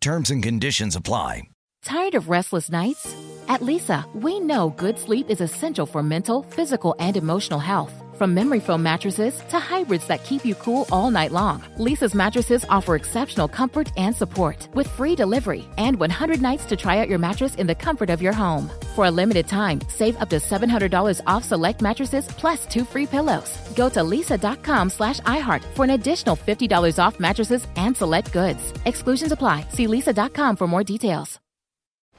Terms and conditions apply. Tired of restless nights? At Leesa, we know good sleep is essential for mental, physical, and emotional health. From memory foam mattresses to hybrids that keep you cool all night long, Leesa's mattresses offer exceptional comfort and support with free delivery and 100 nights to try out your mattress in the comfort of your home. For a limited time, save up to $700 off select mattresses plus two free pillows. Go to leesa.com slash iHeart for an additional $50 off mattresses and select goods. Exclusions apply. See leesa.com for more details.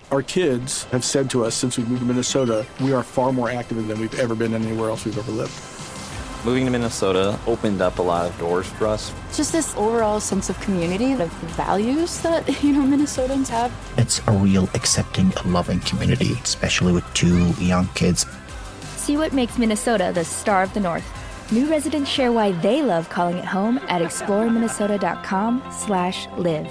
Our kids have said to us since we moved to Minnesota, we are far more active than we've ever been anywhere else we've ever lived. Moving to Minnesota opened up a lot of doors for us. Just this overall sense of community, the values that, you know, Minnesotans have. It's a real accepting, loving community, especially with two young kids. See what makes Minnesota the star of the North. New residents share why they love calling it home at exploreminnesota.com slash live.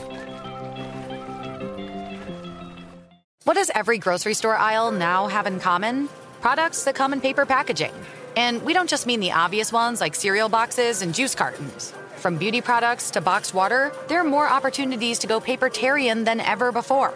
What does every grocery store aisle now have in common? Products that come in paper packaging. And we don't just mean the obvious ones like cereal boxes and juice cartons. From beauty products to boxed water, there are more opportunities to go papertarian than ever before.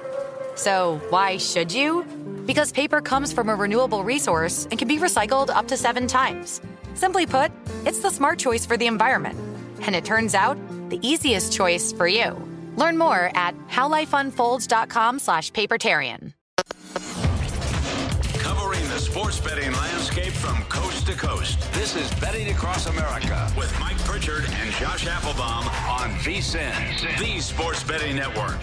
So, why should you? Because paper comes from a renewable resource and can be recycled up to seven times. Simply put, it's the smart choice for the environment. And it turns out, the easiest choice for you. Learn more at howlifeunfolds.com slash papertarian. Covering the sports betting landscape from coast to coast. This is Betting Across America with Mike Pritchard and Josh Applebaum on VSIN, the Sports Betting Network.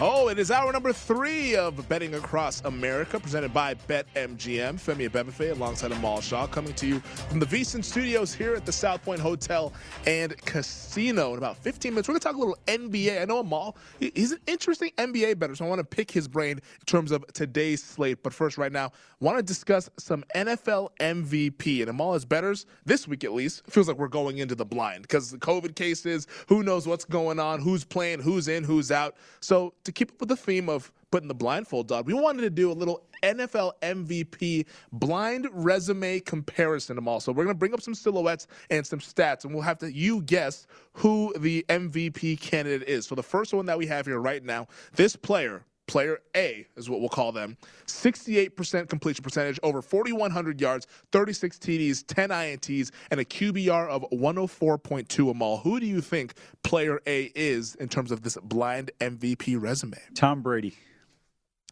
Oh, it is hour number three of Betting Across America, presented by BetMGM. Femi Abebefe alongside Amal Shaw, coming to you from the VSIN studios here at the South Point Hotel and Casino. In about 15 minutes, we're going to talk a little NBA. I know Amal, he's an interesting NBA bettor, so I want to pick his brain in terms of today's slate. But first, right now, want to discuss some NFL MVP. And Amal is bettors, this week at least, feels like we're going into the blind because the COVID cases, who knows what's going on, who's playing, who's in, who's out. So to keep up with the theme of putting the blindfold on, we wanted to do a little NFL MVP blind resume comparison them all. So we're going to bring up some silhouettes and some stats, and we'll have to you guess who the MVP candidate is. So the first one that we have here right now, this player player A is what we'll call them. 68% completion percentage, over 4,100 yards, 36 TDs, 10 INTs, and a QBR of 104.2 Amal. Who do you think player A is in terms of this blind MVP resume? Tom Brady.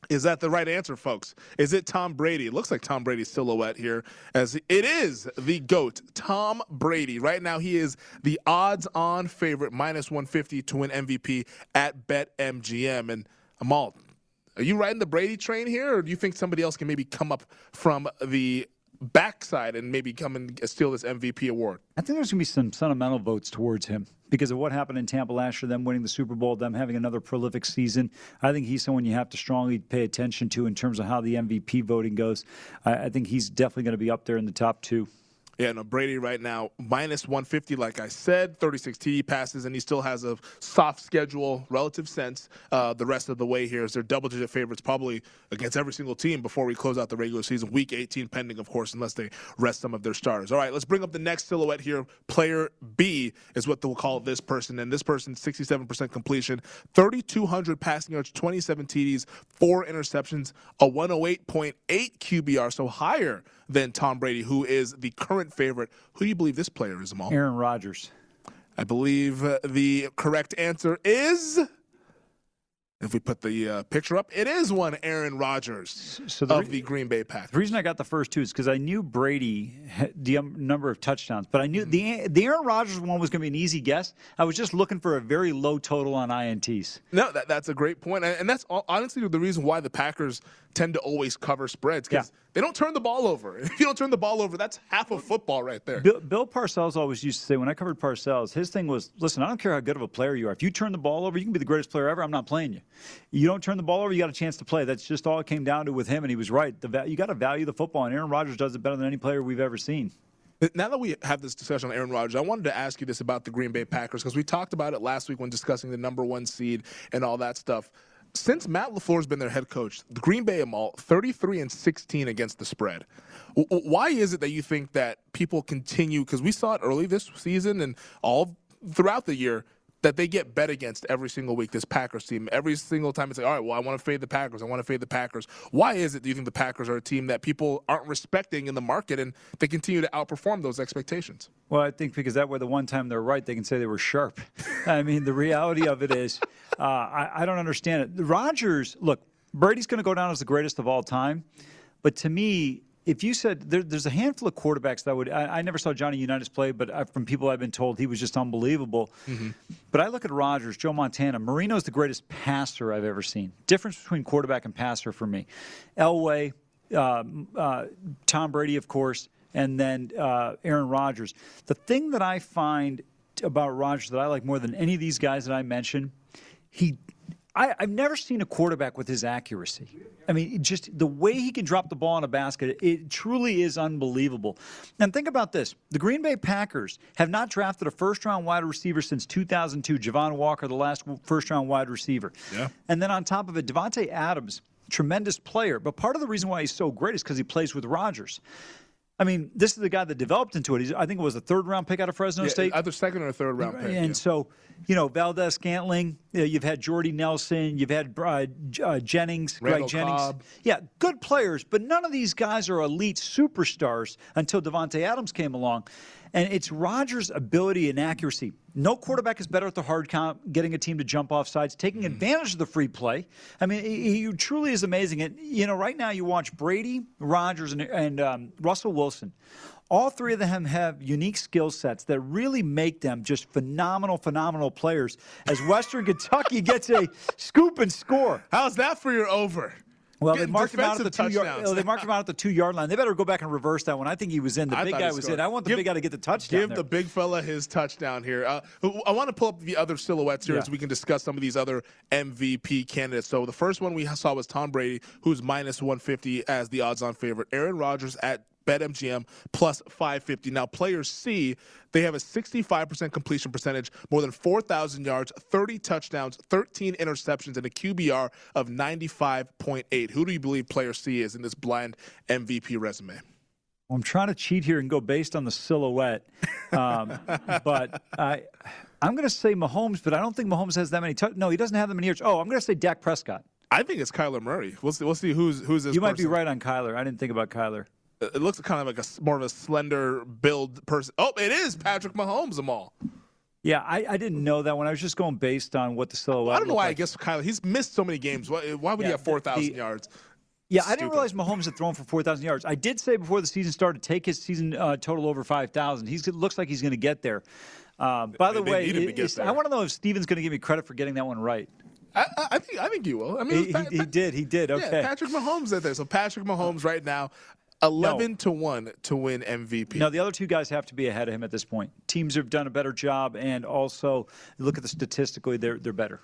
Is that the right answer, folks? Is it Tom Brady? It looks like Tom Brady's silhouette here, as it is the GOAT, Tom Brady. Right now, he is the odds on favorite, minus 150 to win MVP at BetMGM. And Amal, are you riding the Brady train here, or do you think somebody else can maybe come up from the backside and maybe come and steal this MVP award? I think there's going to be some sentimental votes towards him because of what happened in Tampa last year, them winning the Super Bowl, them having another prolific season. I think he's someone you have to strongly pay attention to in terms of how the MVP voting goes. I, I think he's definitely going to be up there in the top two. Yeah, no, Brady right now, minus 150, like I said, 36 TD passes, and he still has a soft schedule, relative sense, uh, the rest of the way here. As they're double digit favorites probably against every single team before we close out the regular season. Week 18 pending, of course, unless they rest some of their starters. All right, let's bring up the next silhouette here. Player B is what they'll call this person, and this person, 67% completion, 3,200 passing yards, 27 TDs, four interceptions, a 108.8 QBR, so higher than Tom Brady, who is the current favorite. Who do you believe this player is, Amal? Aaron Rodgers. I believe uh, the correct answer is. If we put the uh, picture up, it is one Aaron Rodgers so the of the Green Bay Packers. The reason I got the first two is because I knew Brady had the um, number of touchdowns, but I knew mm the the Aaron Rodgers one was going to be an easy guess. I was just looking for a very low total on ints. No, that, that's a great point, and, and that's all, honestly the reason why the Packers tend to always cover spreads because yeah. they don't turn the ball over. If you don't turn the ball over, that's half of football right there. Bill, Bill, Parcells always used to say when I covered Parcells, his thing was, listen, I don't care how good of a player you are. If you turn the ball over, you can be the greatest player ever. I'm not playing you. You don't turn the ball over, you got a chance to play. That's just all it came down to with him, and he was right. The, you got to value the football, and Aaron Rodgers does it better than any player we've ever seen. Now that we have this discussion on Aaron Rodgers, I wanted to ask you this about the Green Bay Packers because we talked about it last week when discussing the number one seed and all that stuff. Since Matt LaFleur's been their head coach, the Green Bay are all 33 and 16 against the spread. Why is it that you think that people continue? Because we saw it early this season and all throughout the year that they get bet against every single week, this Packers team. Every single time it's like, all right, well, I want to fade the Packers. I want to fade the Packers. Why is it, do you think the Packers are a team that people aren't respecting in the market and they continue to outperform those expectations? Well, I think because that way the one time they're right, they can say they were sharp. I mean, the reality of it is, uh, I, I don't understand it. Rodgers, look, Brady's going to go down as the greatest of all time. But to me, if you said there, there's a handful of quarterbacks that would I, I, never saw Johnny Unitas play, but I, from people I've been told he was just unbelievable. Mm-hmm. But I look at Rodgers, Joe Montana, Marino's the greatest passer I've ever seen. Difference between quarterback and passer for me. Elway, uh, uh, Tom Brady, of course, and then uh, Aaron Rodgers. The thing that I find about Rodgers that I like more than any of these guys that I mentioned, he I, have never seen a quarterback with his accuracy. I mean, just the way he can drop the ball in a basket, it truly is unbelievable. And think about this the Green Bay Packers have not drafted a first round wide receiver since 2002. Javon Walker, the last first round wide receiver. Yeah. And then on top of it, Davante Adams, tremendous player. But part of the reason why he's so great is because he plays with Rodgers. I mean, this is the guy that developed into it. He's, I think it was a third round pick out of Fresno yeah, State. Either second or third round pick. And yeah. so, you know, Valdes-Scantling, you know, you've had Jordy Nelson, you've had uh, uh, Jennings, Randall Greg Jennings. Cobb. Yeah, good players, but none of these guys are elite superstars until Davante Adams came along. And it's Rodgers' ability and accuracy. No quarterback is better at the hard count, getting a team to jump off sides, taking mm-hmm. advantage of the free play. I mean, he, he, truly is amazing. And, you know, right now you watch Brady, Rodgers, and, and um, Russell Wilson. All three of them have unique skill sets that really make them just phenomenal, phenomenal players. As Western Kentucky gets a scoop and score. How's that for your over? Well, they marked him out at the two yard. they marked him out at the two yard line. They better go back and reverse that one. I think he was in. The I big guy was in. I want the give, big guy to get the touchdown. Give there. the big fella his touchdown here. Uh, I want to pull up the other silhouettes here yeah. as we can discuss some of these other MVP candidates. So the first one we saw was Tom Brady, who's minus 150 as the odds-on favorite. Aaron Rodgers at BetMGM plus 550. Now, players C, they have a 65% completion percentage, more than 4,000 yards, 30 touchdowns, 13 interceptions, and a QBR of 95.8. Who do you believe player C is in this blind MVP resume? Well, I'm trying to cheat here and go based on the silhouette, um, but I, I'm going to say Mahomes, but I don't think Mahomes has that many. T- no, he doesn't have that many yards. Oh, I'm going to say Dak Prescott. I think it's Kyler Murray. We'll see. We'll see who's who's this. You might person. be right on Kyler. I didn't think about Kyler it looks kind of like a more of a slender build person. Oh, it is Patrick Mahomes, Amal. Yeah, I, I didn't know that when I was just going based on what the silhouette. I don't know why. Like. I guess Kyler he's missed so many games. Why, why would yeah, he have four thousand yards? Yeah, Stupid. I didn't realize Mahomes had thrown for 4,000 yards. I did say before the season started, take his season uh, total over 5,000. He looks like he's going to get there. Uh, by the way, it, I want to know if Steven's going to give me credit for getting that one right. I, I, think I think you will. I mean, he, he, he, did. He did. Okay. Yeah, Patrick Mahomes is there. So Patrick Mahomes right now 11 no. to 1 to win MVP. Now, the other two guys have to be ahead of him at this point. Teams have done a better job, and also look at the statistically, they're, they're better.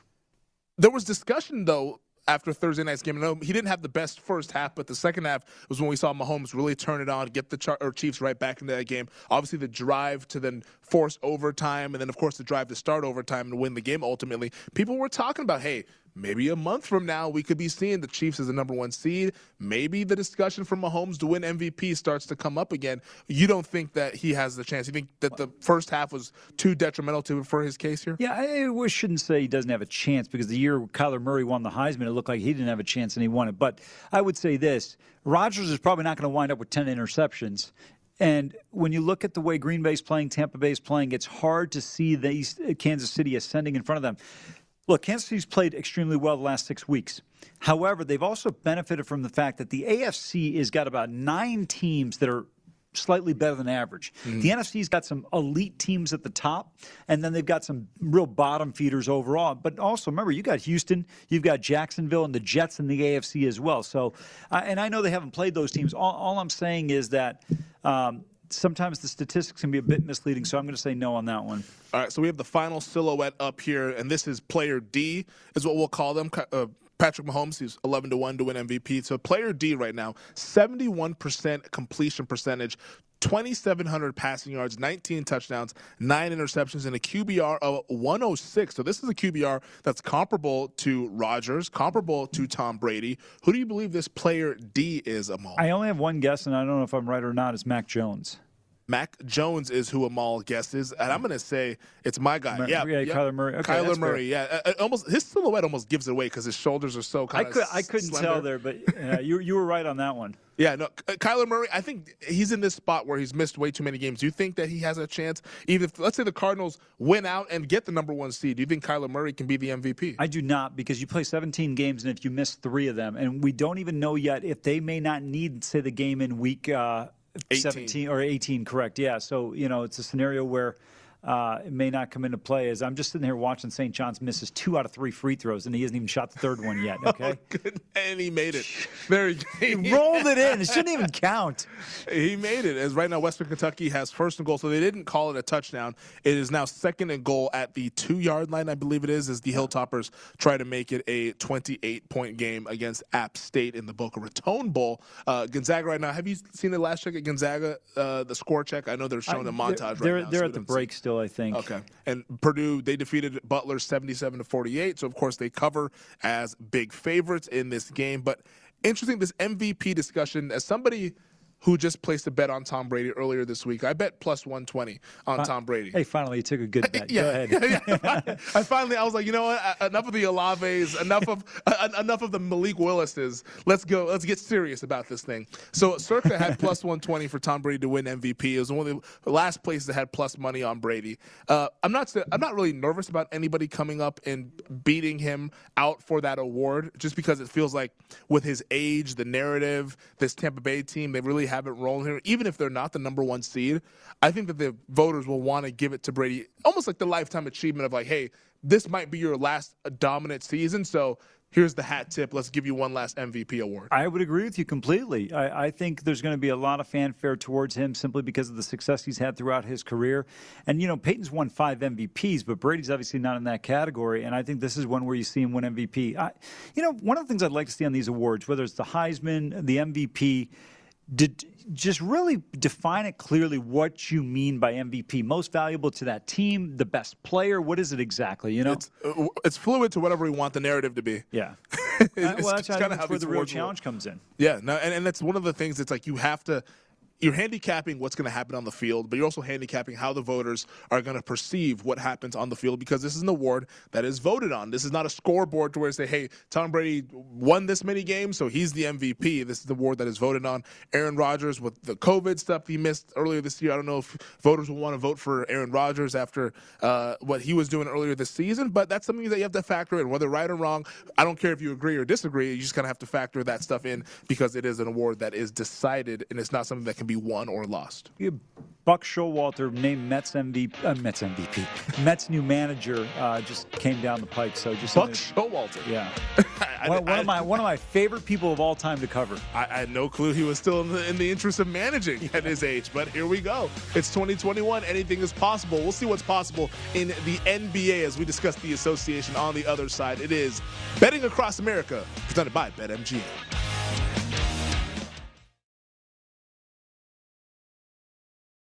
There was discussion, though, after Thursday night's game. No, he didn't have the best first half, but the second half was when we saw Mahomes really turn it on, get the Char- Chiefs right back into that game. Obviously, the drive to then force overtime, and then of course the drive to start overtime and win the game. Ultimately, people were talking about, hey, maybe a month from now we could be seeing the Chiefs as the number one seed. Maybe the discussion for Mahomes to win MVP starts to come up again. You don't think that he has the chance? You think that the first half was too detrimental to for his case here? Yeah, I shouldn't say he doesn't have a chance because the year Kyler Murray won the Heisman, it looked like he didn't have a chance and he won it. But I would say this: Rodgers is probably not going to wind up with ten interceptions. And when you look at the way Green Bay's playing, Tampa Bay's playing, it's hard to see these Kansas City ascending in front of them. Look, Kansas City's played extremely well the last six weeks. However, they've also benefited from the fact that the AFC has got about nine teams that are slightly better than average. Mm-hmm. The NFC's got some elite teams at the top, and then they've got some real bottom feeders overall. But also, remember, you got Houston, you've got Jacksonville, and the Jets in the AFC as well. So, uh, and I know they haven't played those teams. All, all I'm saying is that. Um, sometimes the statistics can be a bit misleading, so I'm going to say no on that one. All right, so we have the final silhouette up here, and this is player D, is what we'll call them. Uh, Patrick Mahomes, he's 11 to 1 to win MVP. So player D right now, 71% completion percentage, 2,700 passing yards, 19 touchdowns, nine interceptions, and a QBR of 106. So this is a QBR that's comparable to Rodgers, comparable to Tom Brady. Who do you believe this player D is, among? I only have one guess, and I don't know if I'm right or not. It's Mac Jones. Mac Jones is who Amal guesses, and I'm going to say it's my guy. yeah, yeah, yeah, Kyler Murray. Okay, Kyler Murray. Fair. Yeah, uh, uh, almost his silhouette almost gives it away because his shoulders are so kind I of. Could, I couldn't slender. tell there, but uh, you you were right on that one. Yeah, no, uh, Kyler Murray. I think he's in this spot where he's missed way too many games. Do you think that he has a chance? Even if let's say the Cardinals win out and get the number one seed, do you think Kyler Murray can be the MVP? I do not because you play 17 games and if you miss three of them, and we don't even know yet if they may not need say the game in week. Uh, 18. 17 or 18, correct. Yeah. So, you know, it's a scenario where uh, it may not come into play. As I'm just sitting here watching St. John's misses two out of three free throws, and he hasn't even shot the third one yet. Okay, oh, and he made it. Very, he rolled it in. It shouldn't even count. He made it. As right now, Western Kentucky has first and goal, so they didn't call it a touchdown. It is now second and goal at the two yard line, I believe it is, as the Hilltoppers try to make it a 28 point game against App State in the Boca Raton Bowl. Uh, Gonzaga right now. Have you seen the last check at Gonzaga? Uh, the score check. I know they're showing I, a montage they're, right now. They're so at the break. Still. I think. Okay. And Purdue, they defeated Butler 77 to 48. So, of course, they cover as big favorites in this game. But interesting, this MVP discussion, as somebody who just placed a bet on Tom Brady earlier this week. I bet plus 120 on uh, Tom Brady. Hey, finally, you took a good bet. yeah, Go ahead. yeah. I finally, I was like, you know what? Enough of the Olaves, enough of uh, enough of the Malik Willises. Let's go. Let's get serious about this thing. So Circa had plus 120 for Tom Brady to win MVP. It was one of the last places that had plus money on Brady. Uh, I'm not. I'm not really nervous about anybody coming up and beating him out for that award, just because it feels like with his age, the narrative, this Tampa Bay team, they really have it rolling here. Even if they're not the number one seed, I think that the voters will want to give it to Brady, almost like the lifetime achievement of like, hey, this might be your last uh, dominant season, so here's the hat tip. Let's give you one last MVP award. I would agree with you completely. I, I, think there's going to be a lot of fanfare towards him simply because of the success he's had throughout his career. And, you know, Peyton's won five MVPs, but Brady's obviously not in that category. And I think this is one where you see him win MVP. I, you know, one of the things I'd like to see on these awards, whether it's the Heisman, the MVP, did just really define it clearly what you mean by MVP. Most valuable to that team, the best player. What is it exactly? You know, it's, uh, it's fluid to whatever we want the narrative to be. Yeah. uh, well, that's, kind of where the real challenge comes in. Yeah. No, and, and that's one of the things. It's like you have to you're handicapping what's going to happen on the field, but you're also handicapping how the voters are going to perceive what happens on the field because this is an award that is voted on. This is not a scoreboard to where you say, hey, Tom Brady won this many games, so he's the MVP. This is the award that is voted on. Aaron Rodgers with the COVID stuff he missed earlier this year. I don't know if voters will want to vote for Aaron Rodgers after uh, what he was doing earlier this season, but that's something that you have to factor in, whether right or wrong. I don't care if you agree or disagree. You just kind of have to factor that stuff in because it is an award that is decided and it's not something that can be won or lost. Buck Showalter named Mets MVP. Uh, Mets MVP. Mets new manager uh, just came down the pike. So just Buck Showalter. Yeah. I, one, one of my one of my favorite people of all time to cover. I, I had no clue he was still in the, in the interest of managing at his age, but here we go. It's 2021. Anything is possible. We'll see what's possible in the NBA as we discuss the association on the other side. It is betting across America, presented by BetMGM.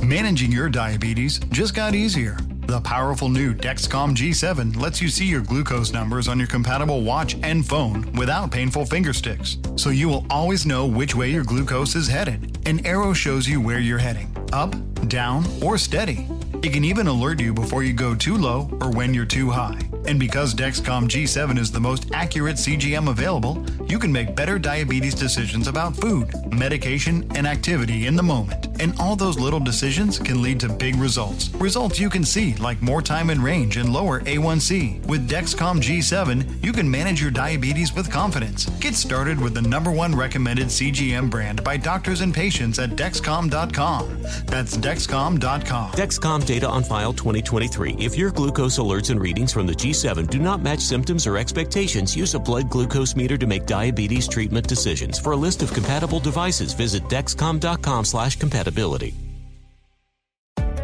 Managing your diabetes just got easier. The powerful new Dexcom G7 lets you see your glucose numbers on your compatible watch and phone without painful fingersticks, so you will always know which way your glucose is headed. An arrow shows you where you're heading up, down, or steady. It can even alert you before you go too low or when you're too high. And because Dexcom G7 is the most accurate CGM available, you can make better diabetes decisions about food, medication, and activity in the moment. And all those little decisions can lead to big results. Results you can see, like more time in range and lower A1C. With Dexcom G7, you can manage your diabetes with confidence. Get started with the number one recommended CGM brand by doctors and patients at Dexcom.com. That's Dexcom.com. Dexcom data on file 2023. If your glucose alerts and readings from the G7 do not match symptoms or expectations, use a blood glucose meter to make diabetes treatment decisions. For a list of compatible devices, visit dexcom.com/compatibility.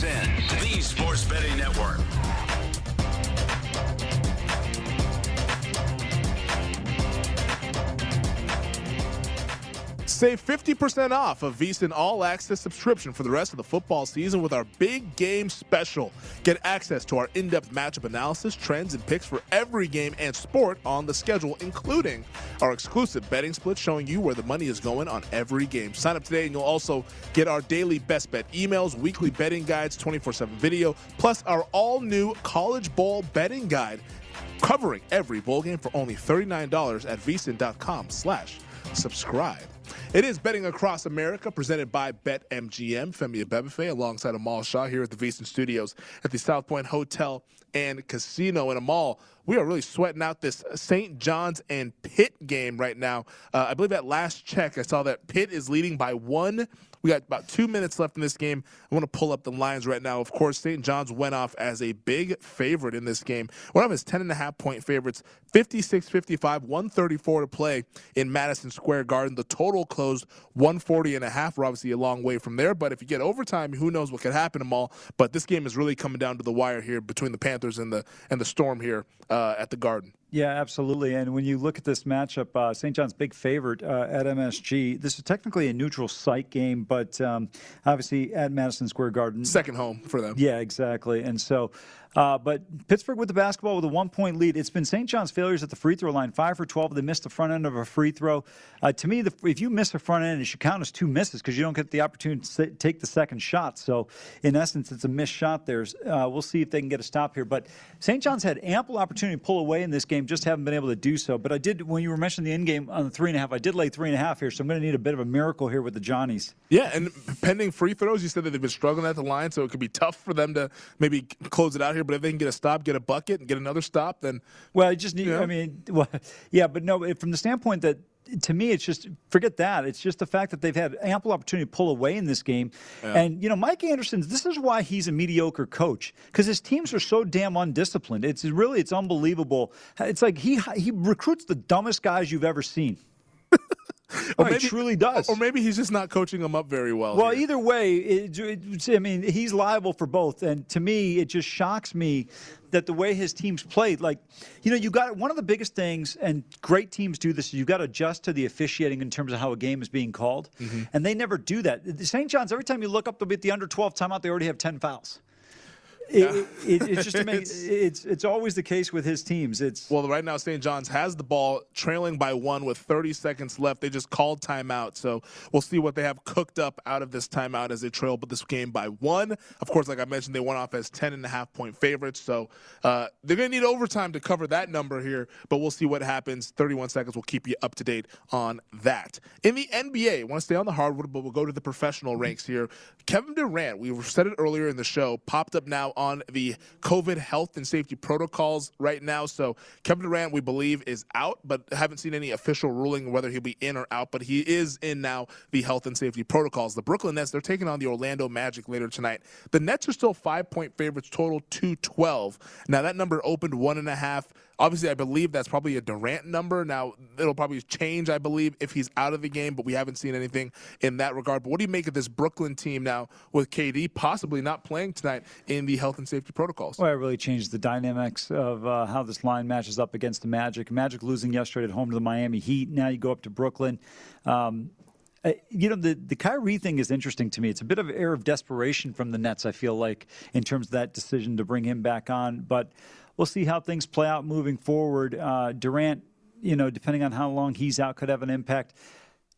VSIN, the Sports Betting Network. Save 50% off of VSIN All Access subscription for the rest of the football season with our big game special. Get access to our in depth matchup analysis, trends, and picks for every game and sport on the schedule, including our exclusive betting split showing you where the money is going on every game. Sign up today and you'll also get our daily best bet emails, weekly betting guides, 24 7 video, plus our all new College Bowl betting guide covering every bowl game for only $39 at vsin.com slash subscribe. It is Betting Across America, presented by BetMGM. Femi Abebefe, alongside Amal Shaw here at the VSIN Studios at the South Point Hotel and Casino. And Amal, we are really sweating out this St. John's and Pitt game right now. Uh, I believe at last check, I saw that Pitt is leading by one. We got about two minutes left in this game. I want to pull up the lines right now. Of course, St. John's went off as a big favorite in this game. One of his 10.5 point favorites, 56 55, 134 to play in Madison Square Garden. The total closed 140 and a half. We're obviously a long way from there, but if you get overtime, who knows what could happen to them all. But this game is really coming down to the wire here between the Panthers and the and the Storm here uh, at the Garden. Yeah, absolutely. And when you look at this matchup, uh, St. John's big favorite uh, at MSG. This is technically a neutral site game, but um, obviously at Madison Square Garden, second home for them. Yeah, exactly. And so uh, but Pittsburgh with the basketball with a one point lead. It's been St. John's failures at the free throw line, five for 12. They missed the front end of a free throw. Uh, to me, the, if you miss the front end, it should count as two misses because you don't get the opportunity to take the second shot. So, in essence, it's a missed shot there. Uh, we'll see if they can get a stop here. But St. John's had ample opportunity to pull away in this game, just haven't been able to do so. But I did, when you were mentioning the end game on the three and a half, I did lay three and a half here. So I'm going to need a bit of a miracle here with the Johnnies. Yeah, and pending free throws, you said that they've been struggling at the line, so it could be tough for them to maybe close it out here. But if they can get a stop, get a bucket, and get another stop, then well, you just need. You know. I mean, well, yeah, but no, from the standpoint that to me, it's just forget that. It's just the fact that they've had ample opportunity to pull away in this game. Yeah. And you know, Mike Anderson's. This is why he's a mediocre coach because his teams are so damn undisciplined. It's really it's unbelievable. It's like he he recruits the dumbest guys you've ever seen. or maybe, truly does. Or maybe he's just not coaching them up very well. Well, here. either way, it, it, I mean, he's liable for both. And to me, it just shocks me that the way his teams played, like, you know, you got one of the biggest things, and great teams do this, you got to adjust to the officiating in terms of how a game is being called. Mm-hmm. And they never do that. The St. John's, every time you look up, they'll be at the under 12 timeout, they already have 10 fouls. It, it, it's just it's, it's it's always the case with his teams. It's well, right now St. John's has the ball, trailing by one with 30 seconds left. They just called timeout, so we'll see what they have cooked up out of this timeout as they trail but this game by one. Of course, like I mentioned, they went off as 10 and a half point favorites, so uh, they're going to need overtime to cover that number here. But we'll see what happens. 31 seconds will keep you up to date on that. In the NBA, want to stay on the hardwood, but we'll go to the professional ranks here. Kevin Durant, we said it earlier in the show, popped up now on the COVID health and safety protocols right now. So Kevin Durant, we believe, is out, but haven't seen any official ruling whether he'll be in or out. But he is in now the health and safety protocols. The Brooklyn Nets, they're taking on the Orlando Magic later tonight. The Nets are still five point favorites, total 212. Now, that number opened one and a half. Obviously, I believe that's probably a Durant number. Now, it'll probably change, I believe, if he's out of the game, but we haven't seen anything in that regard. But what do you make of this Brooklyn team now with KD possibly not playing tonight in the health and safety protocols? Well, it really changes the dynamics of uh, how this line matches up against the Magic. Magic losing yesterday at home to the Miami Heat. Now you go up to Brooklyn. Um, uh, you know, the, the Kyrie thing is interesting to me. It's a bit of an air of desperation from the Nets, I feel like, in terms of that decision to bring him back on. But we'll see how things play out moving forward. Uh, Durant, you know, depending on how long he's out, could have an impact.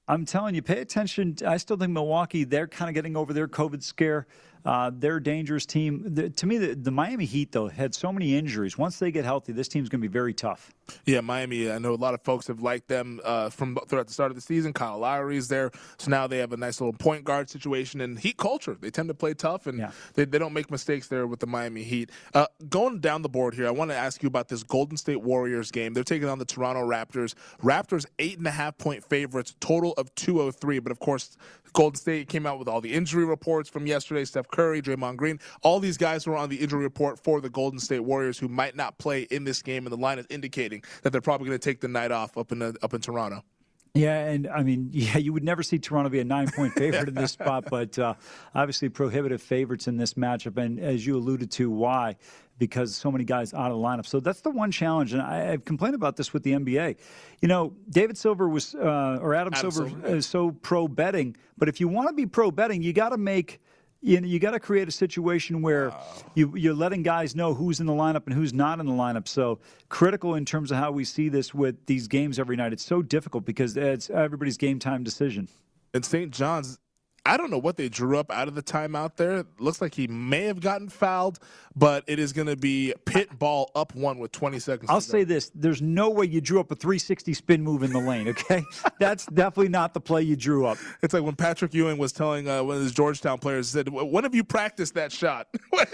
I'm telling you, pay attention. I still think Milwaukee, they're kind of getting over their COVID scare. Uh, they're a dangerous team. The, to me, the, the, Miami Heat, though, had so many injuries. Once they get healthy, this team's going to be very tough. Yeah, Miami, I know a lot of folks have liked them uh, from throughout the start of the season. Kyle Lowry's there. So now they have a nice little point guard situation and Heat culture. They tend to play tough, and yeah. they, they don't make mistakes there with the Miami Heat. Uh, going down the board here, I want to ask you about this Golden State Warriors game. They're taking on the Toronto Raptors. Raptors, eight and a half point favorites, total of 203. But of course, Golden State came out with all the injury reports from yesterday. Steph Curry, Draymond Green, all these guys were on the injury report for the Golden State Warriors who might not play in this game, and the line is indicating that they're probably going to take the night off up in the, up in Toronto. Yeah, and I mean, yeah, you would never see Toronto be a nine-point favorite in this spot, but uh, obviously prohibitive favorites in this matchup, and as you alluded to, why? Because so many guys out of the lineup. So that's the one challenge, and I, have complained about this with the NBA. You know, David Silver was, uh, or Adam, Adam Silver, Silver is so pro betting, but if you want to be pro betting, you got to make you know, you got to create a situation where wow. you, you're letting guys know who's in the lineup and who's not in the lineup. So critical in terms of how we see this with these games every night. It's so difficult because it's everybody's game time decision. And St. John's I don't know what they drew up out of the timeout there. looks like he may have gotten fouled, but it is going to be Pitt ball up one with 20 seconds. I'll say this: there's no way you drew up a 360 spin move in the lane. Okay, that's definitely not the play you drew up. It's like when Patrick Ewing was telling uh, one of his Georgetown players said, "When have you practiced that shot?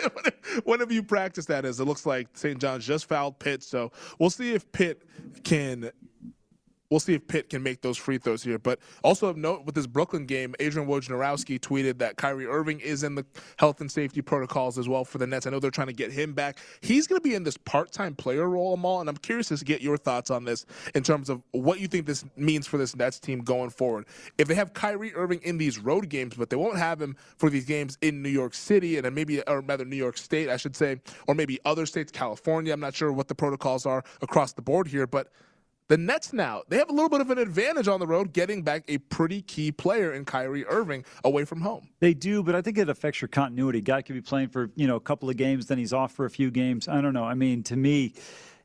when have you practiced that?" As it looks like St. John's just fouled Pitt, so we'll see if Pitt can we'll see if Pitt can make those free throws here. But also of note with this Brooklyn game, Adrian Wojnarowski tweeted that Kyrie Irving is in the health and safety protocols as well for the Nets. I know they're trying to get him back. He's going to be in this part-time player role, Amal, and I'm curious to get your thoughts on this in terms of what you think this means for this Nets team going forward. If they have Kyrie Irving in these road games, but they won't have him for these games in New York City and maybe, or rather New York State, I should say, or maybe other states, California. I'm not sure what the protocols are across the board here, but – the Nets now, they have a little bit of an advantage on the road getting back a pretty key player in Kyrie Irving away from home. They do, but I think it affects your continuity. Guy could be playing for, you know, a couple of games, then he's off for a few games. I don't know. I mean, to me,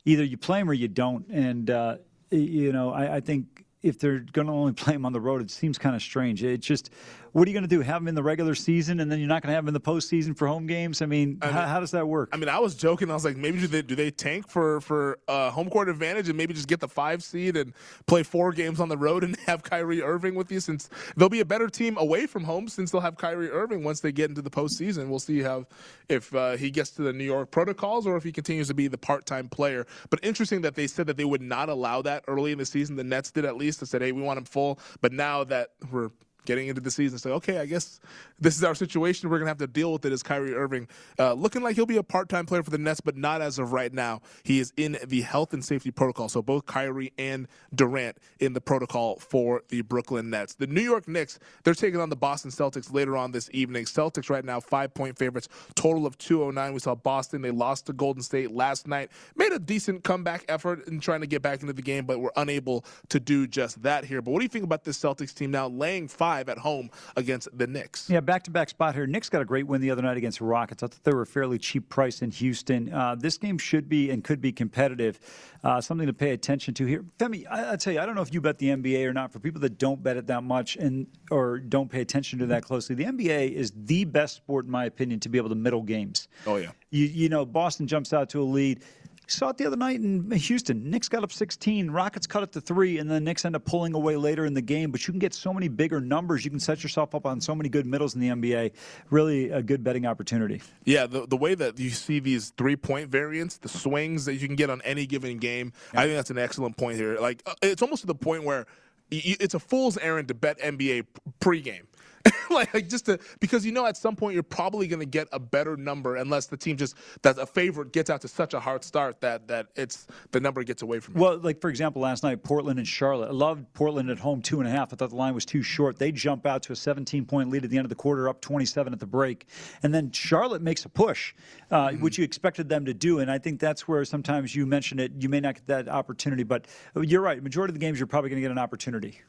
either you play him or you don't. And, uh, you know, I, I think if they're going to only play him on the road, it seems kind of strange. It's just what are you going to do? Have him in the regular season, and then you're not going to have him in the postseason for home games? I mean, I mean how, how, does that work? I mean, I was joking. I was like, maybe do they do they tank for for uh, home court advantage and maybe just get the five seed and play four games on the road and have Kyrie Irving with you since they'll be a better team away from home since they'll have Kyrie Irving once they get into the postseason. We'll see how if uh, he gets to the New York protocols or if he continues to be the part time player. But interesting that they said that they would not allow that early in the season. The Nets did at least. They said, hey, we want him full. But now that we're getting into the season. Say, okay, I guess this is our situation. We're going to have to deal with it as Kyrie Irving, uh, looking like he'll be a part time player for the Nets, but not as of right now. He is in the health and safety protocol. So both Kyrie and Durant in the protocol for the Brooklyn Nets. The New York Knicks, they're taking on the Boston Celtics later on this evening. Celtics right now, five point favorites, total of 209. We saw Boston. They lost to Golden State last night. Made a decent comeback effort in trying to get back into the game, but were unable to do just that here. But what do you think about this Celtics team now laying five? Five at home against the Knicks. Yeah, back to back spot here. Knicks got a great win the other night against the Rockets. I thought they were a fairly cheap price in Houston. Uh, this game should be and could be competitive. Uh, something to pay attention to here. Femi, I, I tell you, I don't know if you bet the NBA or not. For people that don't bet it that much and or don't pay attention to that closely, the NBA is the best sport, in my opinion, to be able to middle games. Oh yeah. You you know, Boston jumps out to a lead saw it the other night in Houston. Knicks got up 16, Rockets cut it to three, and then the Knicks end up pulling away later in the game. But you can get so many bigger numbers. You can set yourself up on so many good middles in the NBA. Really a good betting opportunity. Yeah, the, the way that you see these three point variants, the swings that you can get on any given game, yeah. I think that's an excellent point here. Like, uh, it's almost to the point where it's a fool's errand to bet NBA pregame like, like, just to because you know at some point you're probably going to get a better number unless the team just that a favorite gets out to such a hard start that that it's the number gets away from you. Well, like for example, last night Portland and Charlotte. I loved Portland at home two and a half. I thought the line was too short. They jump out to a 17 point lead at the end of the quarter, up 27 at the break, and then Charlotte makes a push, uh, mm-hmm. which you expected them to do. And I think that's where sometimes you mention it, you may not get that opportunity, but you're right. Majority of the games you're probably going to get an opportunity.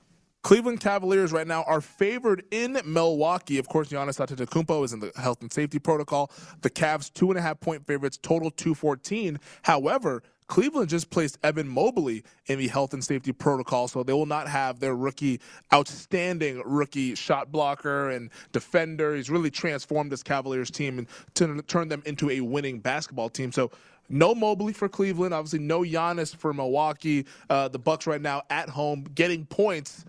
Cleveland Cavaliers right now are favored in Milwaukee. Of course, Giannis Antetokounmpo is in the health and safety protocol. The Cavs two and a half point favorites, total two fourteen. However, Cleveland just placed Evan Mobley in the health and safety protocol, so they will not have their rookie, outstanding rookie shot blocker and defender. He's really transformed this Cavaliers team and to turn them into a winning basketball team. So no Mobley for Cleveland, obviously no Giannis for Milwaukee. Uh, the Bucks right now at home getting points.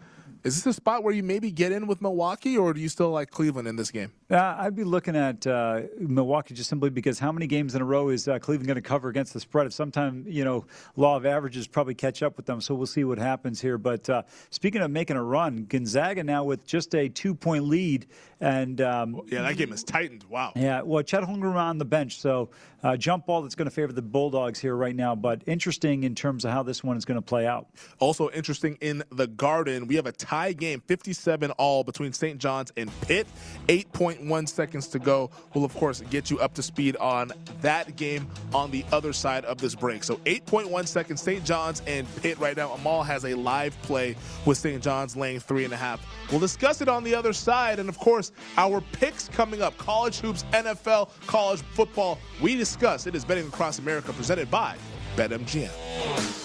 Is this a spot where you maybe get in with Milwaukee, or do you still like Cleveland in this game? Uh, I'd be looking at uh, Milwaukee just simply because how many games in a row is uh, Cleveland going to cover against the spread? If sometime, you know, law of averages probably catch up with them, so we'll see what happens here. But uh, speaking of making a run, Gonzaga now with just a two point lead. and um, Yeah, that game is tightened. Wow. Yeah, well, Chet Holmgren on the bench, so uh, jump ball that's going to favor the Bulldogs here right now. But interesting in terms of how this one is going to play out. Also interesting in the Garden, we have a tie game, 57 all between St. John's and Pitt. 8.1 seconds to go. We'll, of course, get you up to speed on that game on the other side of this break. So 8.1 seconds, St. John's and Pitt right now. Amal has a live play with St. John's laying three and a half. We'll discuss it on the other side. And, of course, our picks coming up college hoops, NFL, college football. We discuss it is Betting Across America presented by BetMGM.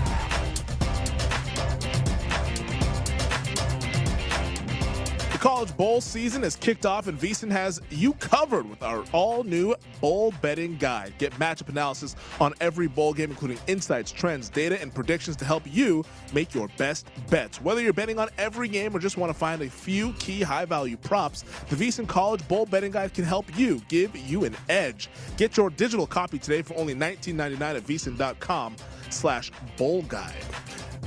College bowl season has kicked off, and VSIN has you covered with our all new bowl betting guide. Get matchup analysis on every bowl game, including insights, trends, data, and predictions to help you make your best bets. Whether you're betting on every game or just want to find a few key high value props, the VSIN College Bowl Betting Guide can help you give you an edge. Get your digital copy today for only $19.99 at VSIN.com slash bowl guide.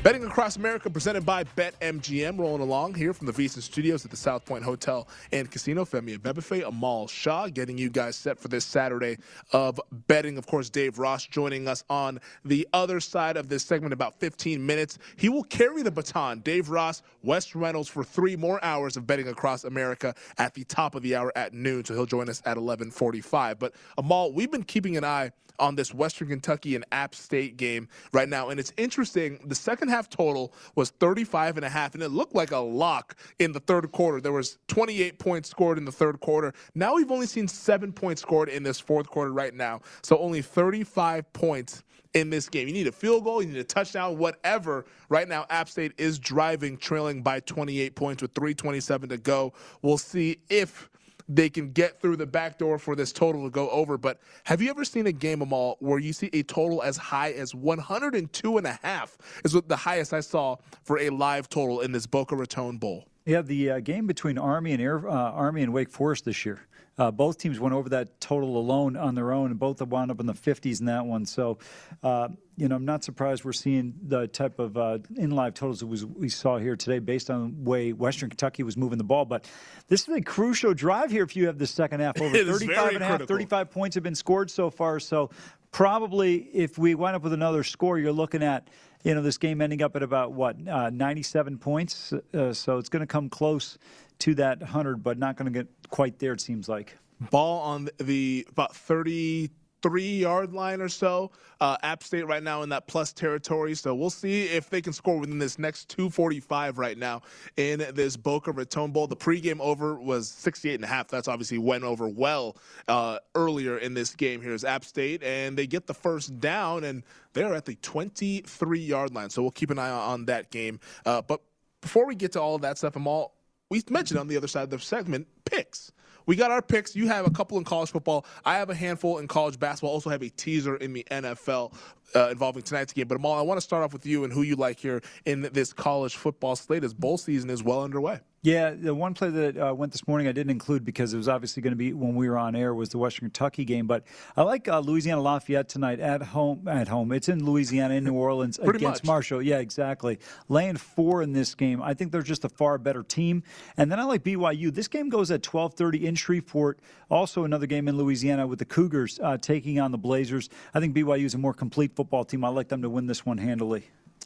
Betting across America presented by BetMGM. Rolling along here from the VSIN Studios at the South Point Hotel and Casino. Femi Abebefe, Amal Shah getting you guys set for this Saturday of betting. Of course, Dave Ross joining us on the other side of this segment about 15 minutes. He will carry the baton. Dave Ross, Wes Reynolds for three more hours of betting across America at the top of the hour at noon. So he'll join us at 11:45. But Amal, we've been keeping an eye on this Western Kentucky and App State game right now. And it's interesting. The second half total was 35 and a half, and it looked like a lock in the third quarter. There was 28 points scored in the third quarter. Now we've only seen seven points scored in this fourth quarter right now. So only 35 points in this game. You need a field goal, you need a touchdown, whatever. Right now, App State is driving, trailing by 28 points with 327 to go. We'll see if they can get through the back door for this total to go over. But have you ever seen a game of all where you see a total as high as 102 and a half is what the highest I saw for a live total in this Boca Raton Bowl? Yeah, the uh, game between Army and Air, uh, Army and Wake Forest this year. Uh, both teams went over that total alone on their own, and both wound up in the 50s in that one. So, uh, you know, I'm not surprised we're seeing the type of uh, in live totals that was, we saw here today based on the way Western Kentucky was moving the ball. But this is a crucial drive here if you have the second half. Over 35 and a half, 35 points have been scored so far. So, probably if we wind up with another score, you're looking at you know this game ending up at about what uh, 97 points. Uh, so it's going to come close to that 100, but not going to get quite there, it seems like. Ball on the about 33 yard line or so. Uh, App State right now in that plus territory. So we'll see if they can score within this next 245 right now in this Boca Raton Bowl. The pregame over was 68 and a half. That's obviously went over well uh, earlier in this game. Here's App State, and they get the first down, and they're at the 23 yard line. So we'll keep an eye on that game. Uh, but before we get to all of that stuff, Amal we mentioned on the other side of the segment picks. We got our picks. You have a couple in college football. I have a handful in college basketball. Also have a teaser in the NFL uh, involving tonight's game. But Amal, I want to start off with you and who you like here in this college football slate as bowl season is well underway. Yeah, the one play that uh, went this morning I didn't include because it was obviously going to be when we were on air was the Western Kentucky game. But I like uh, Louisiana Lafayette tonight at home. At home, it's in Louisiana in New Orleans against much. Marshall. Yeah, exactly. Laying four in this game. I think they're just a far better team. And then I like BYU. This game goes at 12:30 in Shreveport. Also another game in Louisiana with the Cougars uh, taking on the Blazers. I think BYU is a more complete football team. I like them to win this one handily.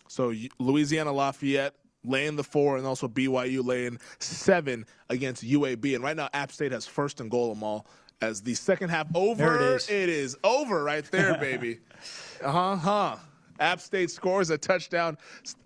So Louisiana Lafayette laying the four, and also BYU laying seven against UAB. And right now, App State has first and goal them all as the second half over. It is. It is over right there, baby. uh huh. App State scores a touchdown.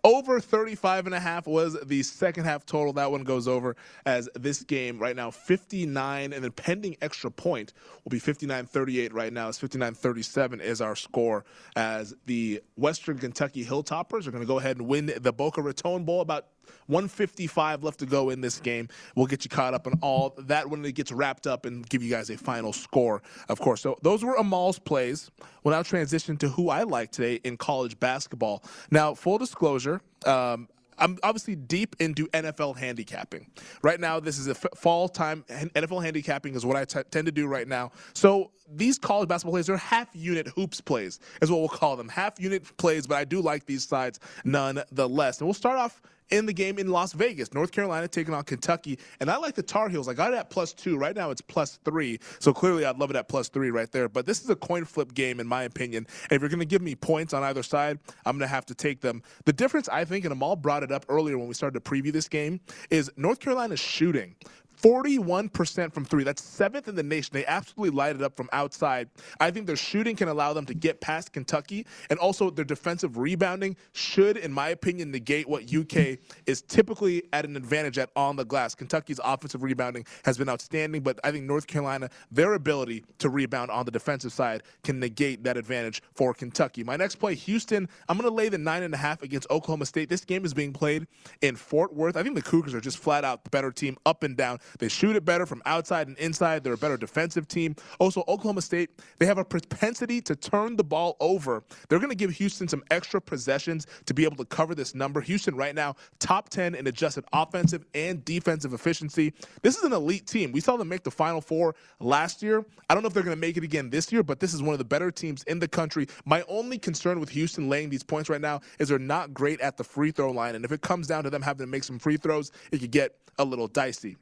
Over 35 and a half was the second half total. That one goes over as this game right now 59 and then pending extra point will be 59-38 right now. It's 59-37 is our score as the Western Kentucky Hilltoppers are going to go ahead and win the Boca Raton Bowl about 155 left to go in this game. We'll get you caught up on all that when it gets wrapped up and give you guys a final score, of course. So those were Amal's plays. We'll now transition to who I like today in college basketball. Now, full disclosure, um, I'm obviously deep into NFL handicapping. Right now, this is a f- fall time. NFL handicapping is what I t- tend to do right now. So these college basketball plays are half unit hoops plays, is what we'll call them. Half unit plays, but I do like these sides nonetheless. And we'll start off in the game in Las Vegas. North Carolina taking on Kentucky. And I like the Tar Heels. I got it at plus two. Right now it's plus three. So clearly I'd love it at plus three right there. But this is a coin flip game, in my opinion. And if you're going to give me points on either side, I'm going to have to take them. The difference, I think, and Amal brought it up earlier when we started to preview this game, is North Carolina's shooting 41% from three. That's seventh in the nation. They absolutely light it up from outside. I think their shooting can allow them to get past Kentucky, and also their defensive rebounding should, in my opinion, negate what UK is typically at an advantage at on the glass. Kentucky's offensive rebounding has been outstanding, but I think North Carolina, their ability to rebound on the defensive side can negate that advantage for Kentucky. My next play, Houston, I'm going to lay the nine and a half against Oklahoma State. This game is being played in Fort Worth. I think the Cougars are just flat out the better team up and down. They shoot it better from outside and inside. They're a better defensive team. Also, Oklahoma State, they have a propensity to turn the ball over. They're going to give Houston some extra possessions to be able to cover this number. Houston, right now, top 10 in adjusted offensive and defensive efficiency. This is an elite team. We saw them make the Final Four last year. I don't know if they're going to make it again this year, but this is one of the better teams in the country. My only concern with Houston laying these points right now is they're not great at the free throw line. And if it comes down to them having to make some free throws, it could get a little dicey.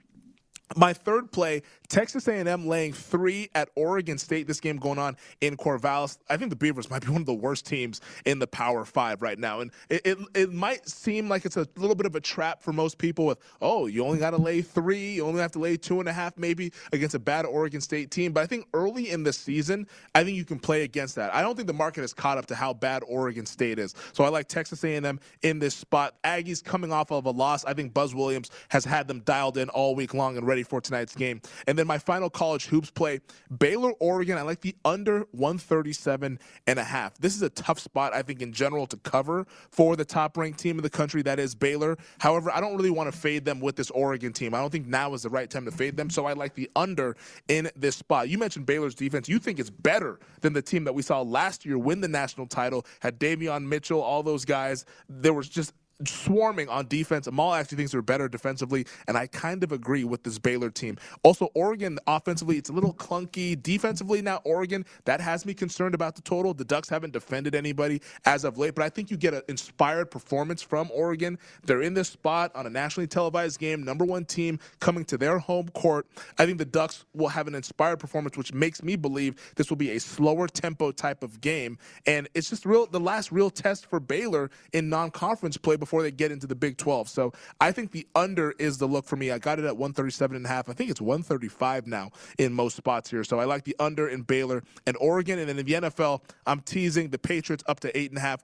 My third play, Texas A&M laying three at Oregon State. This game going on in Corvallis. I think the Beavers might be one of the worst teams in the Power Five right now, and it, it, it might seem like it's a little bit of a trap for most people. With oh, you only got to lay three, you only have to lay two and a half maybe against a bad Oregon State team. But I think early in the season, I think you can play against that. I don't think the market has caught up to how bad Oregon State is. So I like Texas A&M in this spot. Aggies coming off of a loss. I think Buzz Williams has had them dialed in all week long and ready ready for tonight's game. And then my final college hoops play Baylor, Oregon. I like the under 137 and a half. This is a tough spot, I think, in general to cover for the top ranked team in the country, that is Baylor. However, I don't really want to fade them with this Oregon team. I don't think now is the right time to fade them. So I like the under in this spot. You mentioned Baylor's defense. You think it's better than the team that we saw last year win the national title, had Davion Mitchell, all those guys. There was just swarming on defense. Amal actually thinks they're better defensively, and I kind of agree with this Baylor team. Also, Oregon offensively, it's a little clunky. Defensively, now Oregon, that has me concerned about the total. The Ducks haven't defended anybody as of late, but I think you get an inspired performance from Oregon. They're in this spot on a nationally televised game, number one team coming to their home court. I think the Ducks will have an inspired performance, which makes me believe this will be a slower tempo type of game. And it's just real the last real test for Baylor in non-conference play before before they get into the Big 12. So I think the under is the look for me. I got it at 137 and a half. I think it's 135 now in most spots here. So I like the under in Baylor and Oregon. And then in the NFL, I'm teasing the Patriots up to eight and a half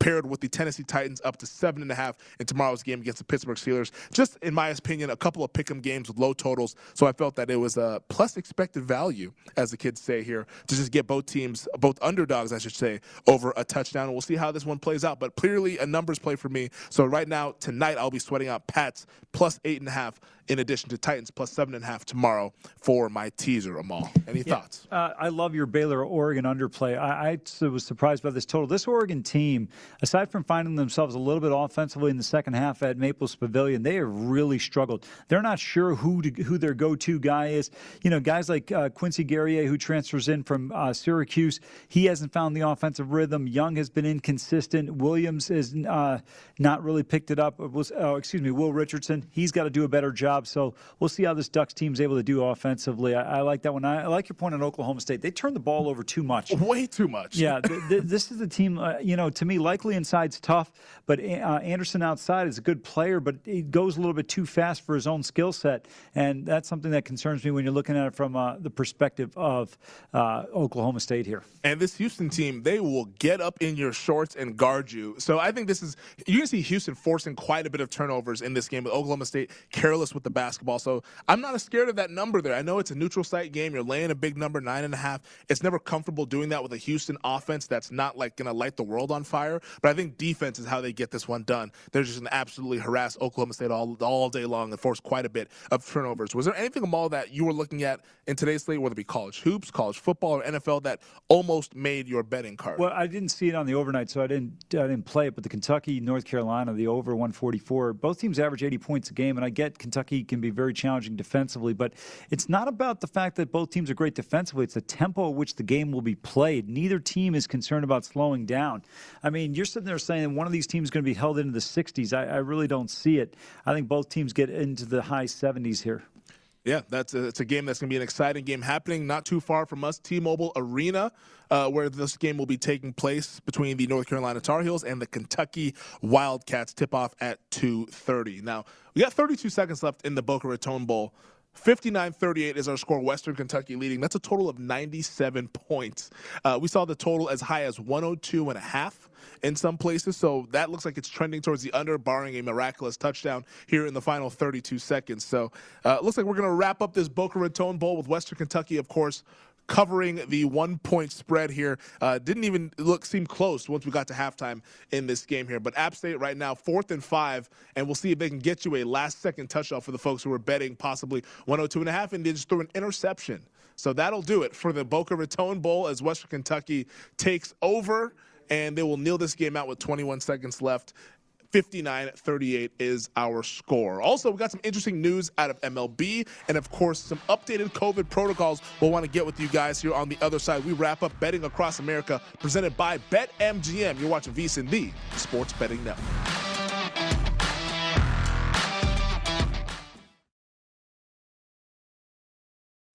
paired with the Tennessee Titans up to seven and a half in tomorrow's game against the Pittsburgh Steelers. Just in my opinion, a couple of pick'em games with low totals, so I felt that it was a plus expected value, as the kids say here, to just get both teams, both underdogs, I should say, over a touchdown. We'll see how this one plays out. But clearly, a numbers play for me. So right now, tonight, I'll be sweating out Pats plus eight and a half in addition to Titans plus seven and a half tomorrow for my teaser, Amal. Any yeah, thoughts? Uh, I love your Baylor Oregon underplay. I, I, was surprised by this total. This Oregon team, aside from finding themselves a little bit offensively in the second half at Maples Pavilion, they have really struggled. They're not sure who to, who their go-to guy is. You know, guys like uh, Quincy Guerrier, who transfers in from uh, Syracuse, he hasn't found the offensive rhythm. Young has been inconsistent. Williams has uh, not really picked it up. Was, oh, excuse me, Will Richardson. He's got to do a better job job. So we'll see how this Ducks team is able to do offensively. I, I like that one. I, I, like your point on Oklahoma State. They turn the ball over too much. Way too much. Yeah, th- th- this is the team. Uh, you know, to me, likely inside's tough, but uh, Anderson outside is a good player, but he goes a little bit too fast for his own skill set, and that's something that concerns me when you're looking at it from uh, the perspective of uh, Oklahoma State here. And this Houston team, they will get up in your shorts and guard you. So I think this is you can see Houston forcing quite a bit of turnovers in this game with Oklahoma State careless with the the basketball. So I'm not as scared of that number there. I know it's a neutral site game. You're laying a big number, nine and a half. It's never comfortable doing that with a Houston offense that's not like going to light the world on fire. But I think defense is how they get this one done. They're just going to absolutely harass Oklahoma State all, all day long and force quite a bit of turnovers. Was there anything all that you were looking at in today's slate, whether it be college hoops, college football, or NFL, that almost made your betting card? Well, I didn't see it on the overnight, so I didn't I didn't play it. But the Kentucky North Carolina, the over 144, both teams average 80 points a game, and I get Kentucky can be very challenging challenging defensively. But it's not about the fact that both teams are great defensively. It's the tempo at which the game will be played. Neither team is concerned about slowing down. I mean, you're sitting there saying one of these teams is going to be held into the 60s. I, I really don't see it. I think both teams get into the high 70s here. Yeah, that's a, it's a game that's going to be an exciting game happening not too far from us, T-Mobile Arena, uh, where this game will be taking place between the North Carolina Tar Heels and the Kentucky Wildcats. Tip off at 2:30. Now we got 32 seconds left in the Boca Raton Bowl. 59-38 is our score. Western Kentucky leading. That's a total of 97 points. Uh, we saw the total as high as 102 and a half in some places. So that looks like it's trending towards the under, barring a miraculous touchdown here in the final 32 seconds. So uh, looks like we're going to wrap up this Boca Raton Bowl with Western Kentucky, of course, covering the one point spread here. Uh, didn't even look seem close once we got to halftime in this game here. But App State right now fourth and five, and we'll see if they can get you a last second touchdown for the folks who are betting possibly 102 and a half, and they just threw an interception. So that'll do it for the Boca Raton Bowl as Western Kentucky takes over and they will kneel this game out with 21 seconds left. 59 38 is our score. Also, we got some interesting news out of MLB and, of course, some updated COVID protocols we'll want to get with you guys here on the other side. We wrap up Betting Across America presented by BetMGM. You're watching VSIN, the Sports Betting Network.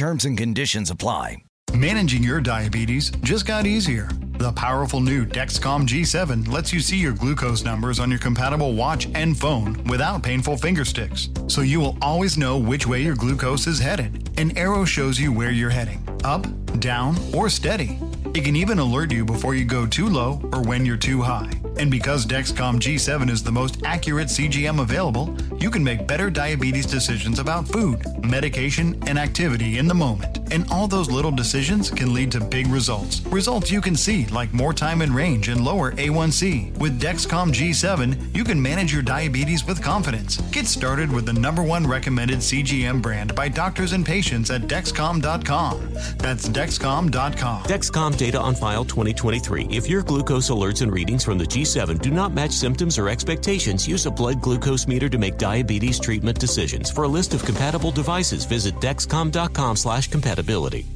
Terms and conditions apply. Managing your diabetes just got easier. The powerful new Dexcom G7 lets you see your glucose numbers on your compatible watch and phone without painful finger sticks. So you will always know which way your glucose is headed. An arrow shows you where you're heading up, down, or steady. It can even alert you before you go too low or when you're too high. And because Dexcom G7 is the most accurate CGM available, you can make better diabetes decisions about food, medication, and activity in the moment. And all those little decisions can lead to big results. Results you can see, like more time in range and lower A1C. With Dexcom G7, you can manage your diabetes with confidence. Get started with the number one recommended CGM brand by doctors and patients at Dexcom.com. That's Dexcom.com. Dexcom data on file 2023. If your glucose alerts and readings from the G7 do not match symptoms or expectations, use a blood glucose meter to make diabetes treatment decisions. For a list of compatible devices, visit dexcom.com/compatibility.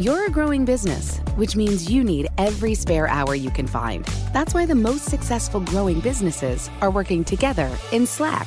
You're a growing business, which means you need every spare hour you can find. That's why the most successful growing businesses are working together in Slack.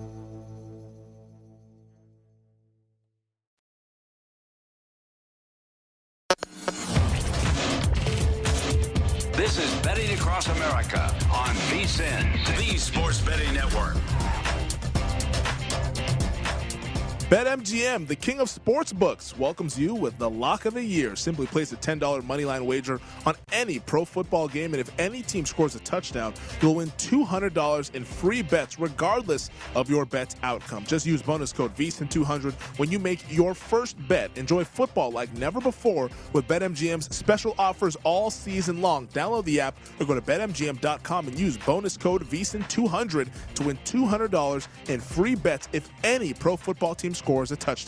The king of sports books, welcomes you with the lock of the year. Simply place a $10 moneyline wager on any pro football game, and if any team scores a touchdown, you'll win $200 in free bets, regardless of your bet's outcome. Just use bonus code VSIN200 when you make your first bet. Enjoy football like never before with BetMGM's special offers all season long. Download the app or go to BetMGM.com and use bonus code VSIN200 to win $200 in free bets if any pro football team scores a touchdown.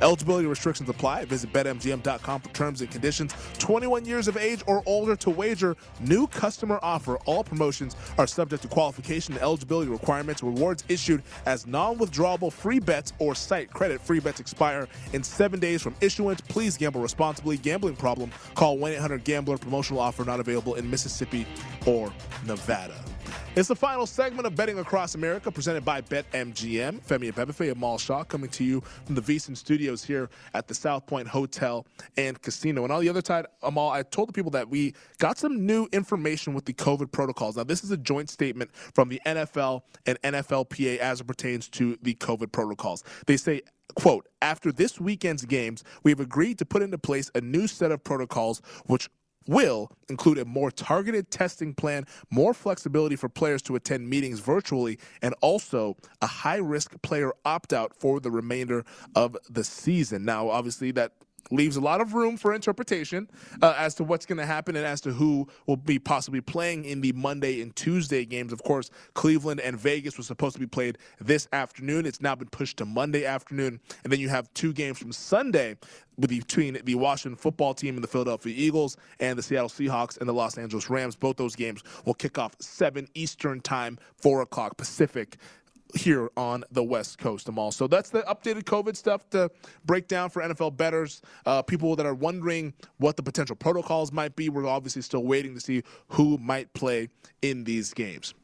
Eligibility restrictions apply. Visit BetMGM.com for terms and conditions. 21 years of age or older to wager. New customer offer. All promotions are subject to qualification and eligibility requirements. Rewards issued as non-withdrawable free bets or site credit. Free bets expire in seven days from issuance. Please gamble responsibly. Gambling problem? Call 1-800-GAMBLER. Promotional offer not available in Mississippi or Nevada. It's the final segment of Betting Across America presented by BetMGM. Femi Abebefe and Amal Shaw coming to you from the VSIN studios here at the South Point Hotel and Casino. And on the other side, Amal, I told the people that we got some new information with the COVID protocols. Now, this is a joint statement from the NFL and NFLPA as it pertains to the COVID protocols. They say, quote, after this weekend's games, we have agreed to put into place a new set of protocols which will include a more targeted testing plan, more flexibility for players to attend meetings virtually, and also a high risk player opt out for the remainder of the season. Now, obviously, that leaves a lot of room for interpretation uh, as to what's going to happen and as to who will be possibly playing in the Monday and Tuesday games. Of course, Cleveland and Vegas was supposed to be played this afternoon. It's now been pushed to Monday afternoon. And then you have two games from Sunday between the Washington football team and the Philadelphia Eagles and the Seattle Seahawks and the Los Angeles Rams. Both those games will kick off 7 Eastern time, 4 o'clock Pacific here on the West Coast. Amal. So that's the updated COVID stuff to break down for NFL bettors. Uh, people that are wondering what the potential protocols might be. We're obviously still waiting to see who might play in these games.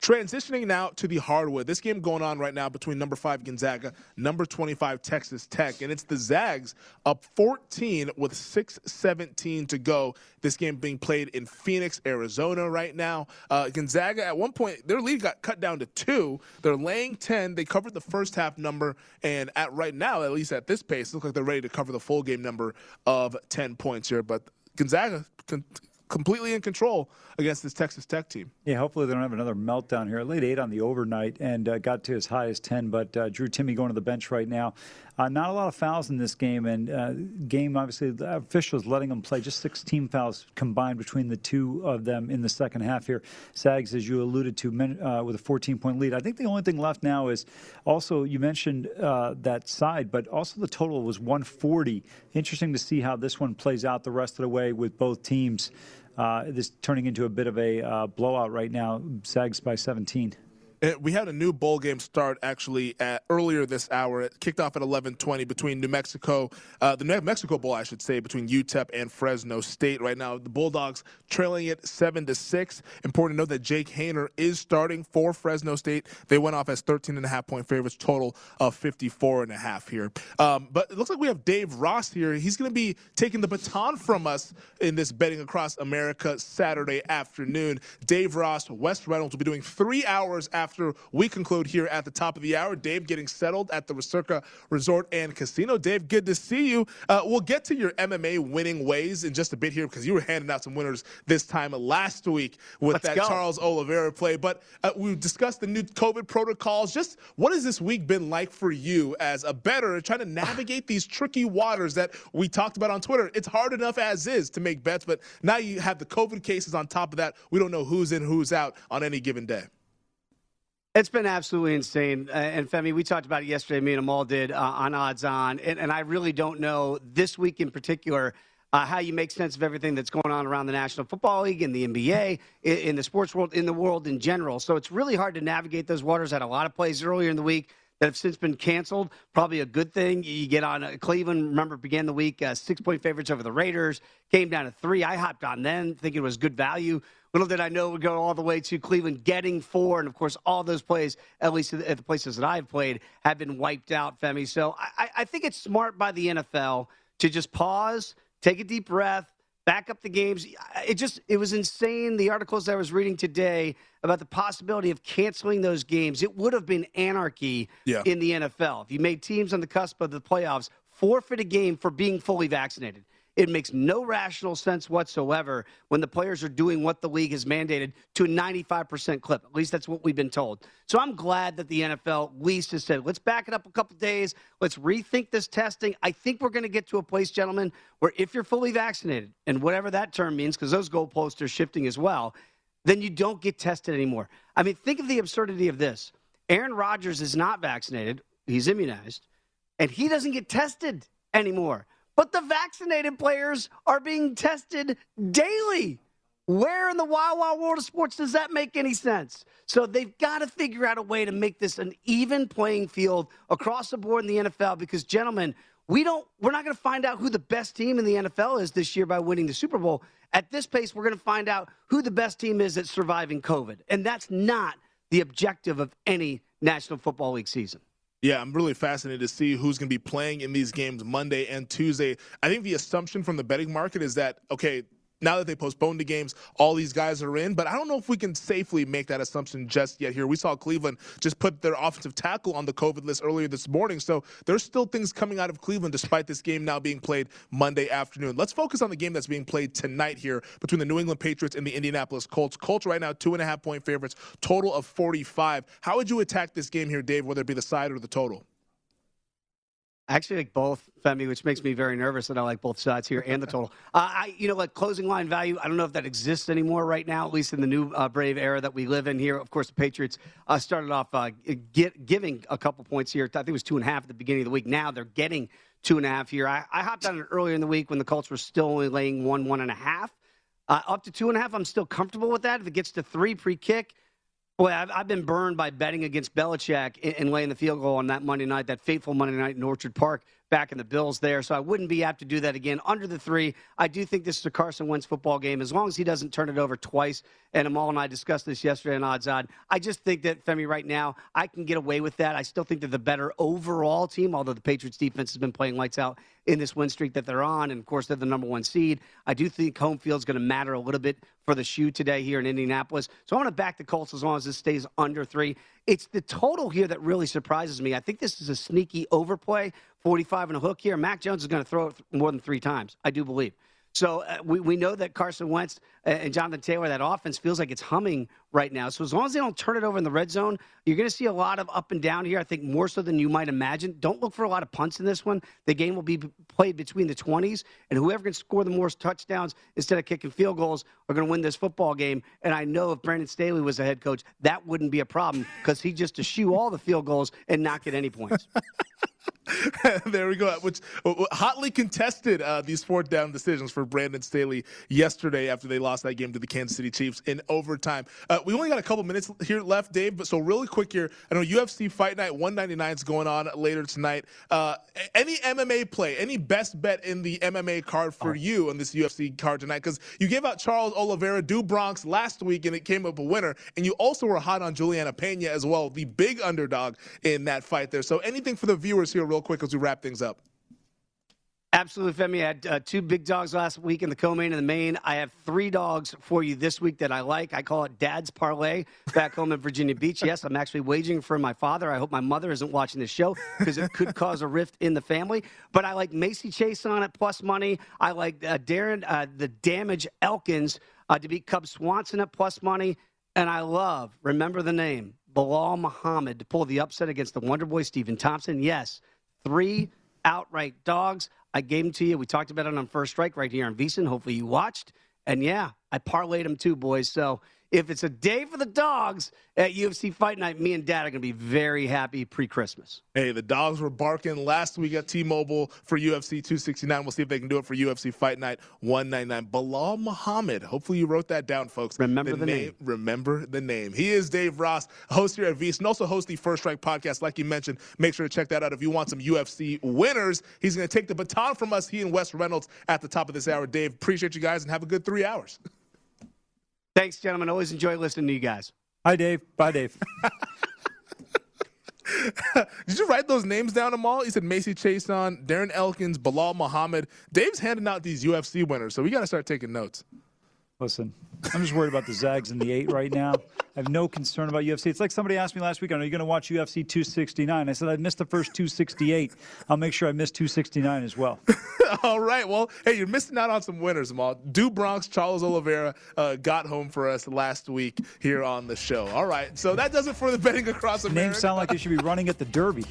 Transitioning now to the hardwood. This game going on right now between number five Gonzaga, number 25 Texas Tech, and it's the Zags up 14 with 6:17 to go. This game being played in Phoenix, Arizona right now. Uh, Gonzaga at one point their lead got cut down to two. They're laying 10. They covered the first half number, and at right now, at least at this pace, it looks like they're ready to cover the full game number of 10 points here. But Gonzaga. Con- completely in control against this Texas Tech team. Yeah, hopefully they don't have another meltdown here. Laid eight on the overnight and uh, got to as high as 10, but uh, Drew Timme going to the bench right now. Uh, not a lot of fouls in this game, and uh, game obviously the officials letting them play just 16 fouls combined between the two of them in the second half here. Zags, as you alluded to, uh, with a 14 point lead. I think the only thing left now is also you mentioned uh, that side, but also the total was 140. Interesting to see how this one plays out the rest of the way with both teams. Uh, this turning into a bit of a uh, blowout right now. Zags by 17. We had a new bowl game start actually at, earlier this hour. It kicked off at 11:20 between New Mexico, uh, the New Mexico Bowl, I should say, between UTEP and Fresno State. Right now, the Bulldogs trailing it seven to six. Important to note that Jake Haener is starting for Fresno State. They went off as 13 and a half point favorites, total of 54 and a half here. Um, but it looks like we have Dave Ross here. He's going to be taking the baton from us in this betting across America Saturday afternoon. Dave Ross, Wes Reynolds will be doing three hours after after we conclude here at the top of the hour. Dave getting settled at the Recirca Resort and Casino. Dave, good to see you. Uh, we'll get to your MMA winning ways in just a bit here because you were handing out some winners this time last week with Let's that go. Charles Oliveira play. But uh, we discussed the new COVID protocols. Just what has this week been like for you as a bettor trying to navigate these tricky waters that we talked about on Twitter? It's hard enough as is to make bets, but now you have the COVID cases on top of that. We don't know who's in, who's out on any given day. It's been absolutely insane. Uh, and Femi, we talked about it yesterday. Me and Amal did uh, on Odds On. And, and I really don't know this week in particular uh, how you make sense of everything that's going on around the National Football League, in the NBA, in, in the sports world, in the world in general. So it's really hard to navigate those waters. Had a lot of plays earlier in the week that have since been canceled. Probably a good thing. You get on uh, Cleveland. Remember, began the week uh, six point favorites over the Raiders. Came down to three. I hopped on then, thinking it was good value. Little did I know it would go all the way to Cleveland getting four, and of course, all those plays, at least at the places that I've played, have been wiped out, Femi. So I, I think it's smart by the NFL to just pause, take a deep breath, back up the games. It just it was insane. The articles I was reading today about the possibility of canceling those games. It would have been anarchy Yeah. in the NFL if you made teams on the cusp of the playoffs forfeit a game for being fully vaccinated. It makes no rational sense whatsoever when the players are doing what the league has mandated to a 95% clip. At least that's what we've been told. So I'm glad that the NFL at least has said, let's back it up a couple days. Let's rethink this testing. I think we're going to get to a place, gentlemen, where if you're fully vaccinated, and whatever that term means, because those goalposts are shifting as well, then you don't get tested anymore. I mean, think of the absurdity of this. Aaron Rodgers is not vaccinated, he's immunized, and he doesn't get tested anymore. But the vaccinated players are being tested daily. Where in the wild, wild world of sports does that make any sense? So they've got to figure out a way to make this an even playing field across the board in the NFL because, gentlemen, we don't we're not going to find out who the best team in the NFL is this year by winning the Super Bowl. At this pace, we're going to find out who the best team is at surviving COVID. And that's not the objective of any National Football League season. Yeah, I'm really fascinated to see who's going to be playing in these games Monday and Tuesday. I think the assumption from the betting market is that, okay, now that they postponed the games, all these guys are in. But I don't know if we can safely make that assumption just yet here. We saw Cleveland just put their offensive tackle on the COVID list earlier this morning. So there's still things coming out of Cleveland despite this game now being played Monday afternoon. Let's focus on the game that's being played tonight here between the New England Patriots and the Indianapolis Colts. Colts right now, two and a half point favorites, total of 45. How would you attack this game here, Dave, whether it be the side or the total? I actually like both, Femi, which makes me very nervous that I like both sides here and the total. Uh, I, you know, like closing line value. I don't know if that exists anymore right now, at least in the new uh, brave era that we live in here. Of course, the Patriots uh, started off uh, get, giving a couple points here. I think it was two and a half at the beginning of the week. Now they're getting two and a half here. I, I hopped on it earlier in the week when the Colts were still only laying one, one and a half. Uh, up to two and a half, I'm still comfortable with that. If it gets to three pre-kick, Boy, I've, I've been burned by betting against Belichick and, and laying the field goal on that Monday night, that fateful Monday night in Orchard Park, back in the Bills there. So I wouldn't be apt to do that again. Under the three, I do think this is a Carson Wentz football game, as long as he doesn't turn it over twice. And Amal and I discussed this yesterday on Odds On. I just think that, Femi, right now, I can get away with that. I still think they're the better overall team, although the Patriots defense has been playing lights out in this win streak that they're on. And of course, they're the number one seed. I do think home field's going to matter a little bit for the shoe today here in Indianapolis. So I'm going to back the Colts as long as this stays under three. It's the total here that really surprises me. I think this is a sneaky overplay, 45 and a hook here. Mac Jones is going to throw it more than three times, I do believe. So uh, we, we know that Carson Wentz and Jonathan Taylor, that offense feels like it's humming right now. So as long as they don't turn it over in the red zone, you're going to see a lot of up and down here. I think more so than you might imagine. Don't look for a lot of punts in this one. The game will be played between the 20s, and whoever can score the most touchdowns instead of kicking field goals are going to win this football game. And I know if Brandon Staley was the head coach, that wouldn't be a problem because he just shoe all the field goals and not get any points. there we go. Which hotly contested uh, these fourth down decisions for Brandon Staley yesterday after they lost that game to the Kansas City Chiefs in overtime. Uh, we only got a couple minutes here left, Dave. But so really quick here, I know UFC Fight Night 199 is going on later tonight. Uh, any MMA play, any best bet in the MMA card for you on this UFC card tonight? Because you gave out Charles Oliveira, do Bronx last week, and it came up a winner. And you also were hot on Julianna Peña as well, the big underdog in that fight there. So anything for the viewers here, real quick, as we wrap things up. Absolutely, Femi. I had uh, two big dogs last week in the co-main and the main. I have three dogs for you this week that I like. I call it Dad's Parlay back home in Virginia Beach. Yes, I'm actually waging for my father. I hope my mother isn't watching this show because it could cause a rift in the family. But I like Macy Chiasson it, plus money. I like uh, Darren, uh, the Damage Elkins uh, to beat Cub Swanson at plus money. And I love, remember the name, Belal Muhammad to pull the upset against the Wonder Boy Stephen Thompson. Yes, three outright dogs. I gave them to you. We talked about it on First Strike right here on VSiN. Hopefully you watched. And yeah, I parlayed them too, boys. So if it's a day for the dogs at UFC Fight Night, me and Dad are going to be very happy pre Christmas. Hey, the dogs were barking last week at T Mobile for UFC 269. We'll see if they can do it for UFC Fight Night 199. Belal Muhammad. Hopefully, you wrote that down, folks. Remember the, the name, name, Remember the name. He is Dave Ross, host here at VSiN, and also host the First Strike podcast. Like you mentioned, make sure to check that out if you want some UFC winners. He's going to take the baton from us, he and Wes Reynolds, at the top of this hour. Dave, appreciate you guys and have a good three hours. Thanks, gentlemen. Always enjoy listening to you guys. Hi, Dave. Bye, Dave. Did you write those names down, Amal? You said Macy Chiasson, Darren Elkins, Belal Muhammad. Dave's handing out these UFC winners, so we got to start taking notes. Listen, I'm just worried about the Zags and the eight right now. I have no concern about UFC. It's like somebody asked me last week, are you going to watch UFC 269? I said, I missed the first 268. I'll make sure I miss 269 as well. All right. Well, hey, you're missing out on some winners, Amal. Do Bronx, Charles Oliveira uh, got home for us last week here on the show. All right. So that does it for the betting across America. Names sound like they should be running at the Derby.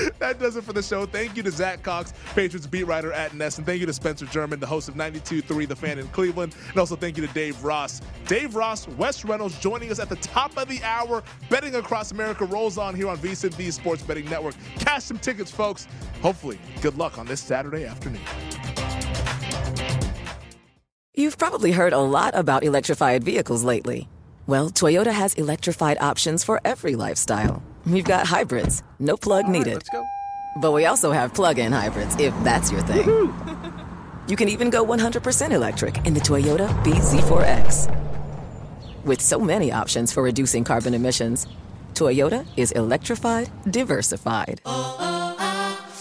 that does it for the show. Thank you to Zach Cox, Patriots beat writer at NESN, and thank you to Spencer German, the host of 92.3 The Fan in Cleveland, and also thank you to Dave Ross. Dave Ross, Wes Reynolds joining us at the top of the hour. Betting Across America rolls on here on VSiN, the Sports Betting Network. Cash some tickets, folks. Hopefully, good luck on this Saturday afternoon. You've probably heard a lot about electrified vehicles lately. Well, Toyota has electrified options for every lifestyle We've got hybrids, no plug right, needed. Let's go. But we also have plug-in hybrids, if that's your thing. you can even go 100% electric in the Toyota BZ4X. With so many options for reducing carbon emissions, Toyota is electrified, diversified.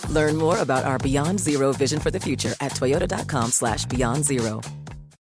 Learn more about our Beyond Zero vision for the future at toyota.com slash beyond zero.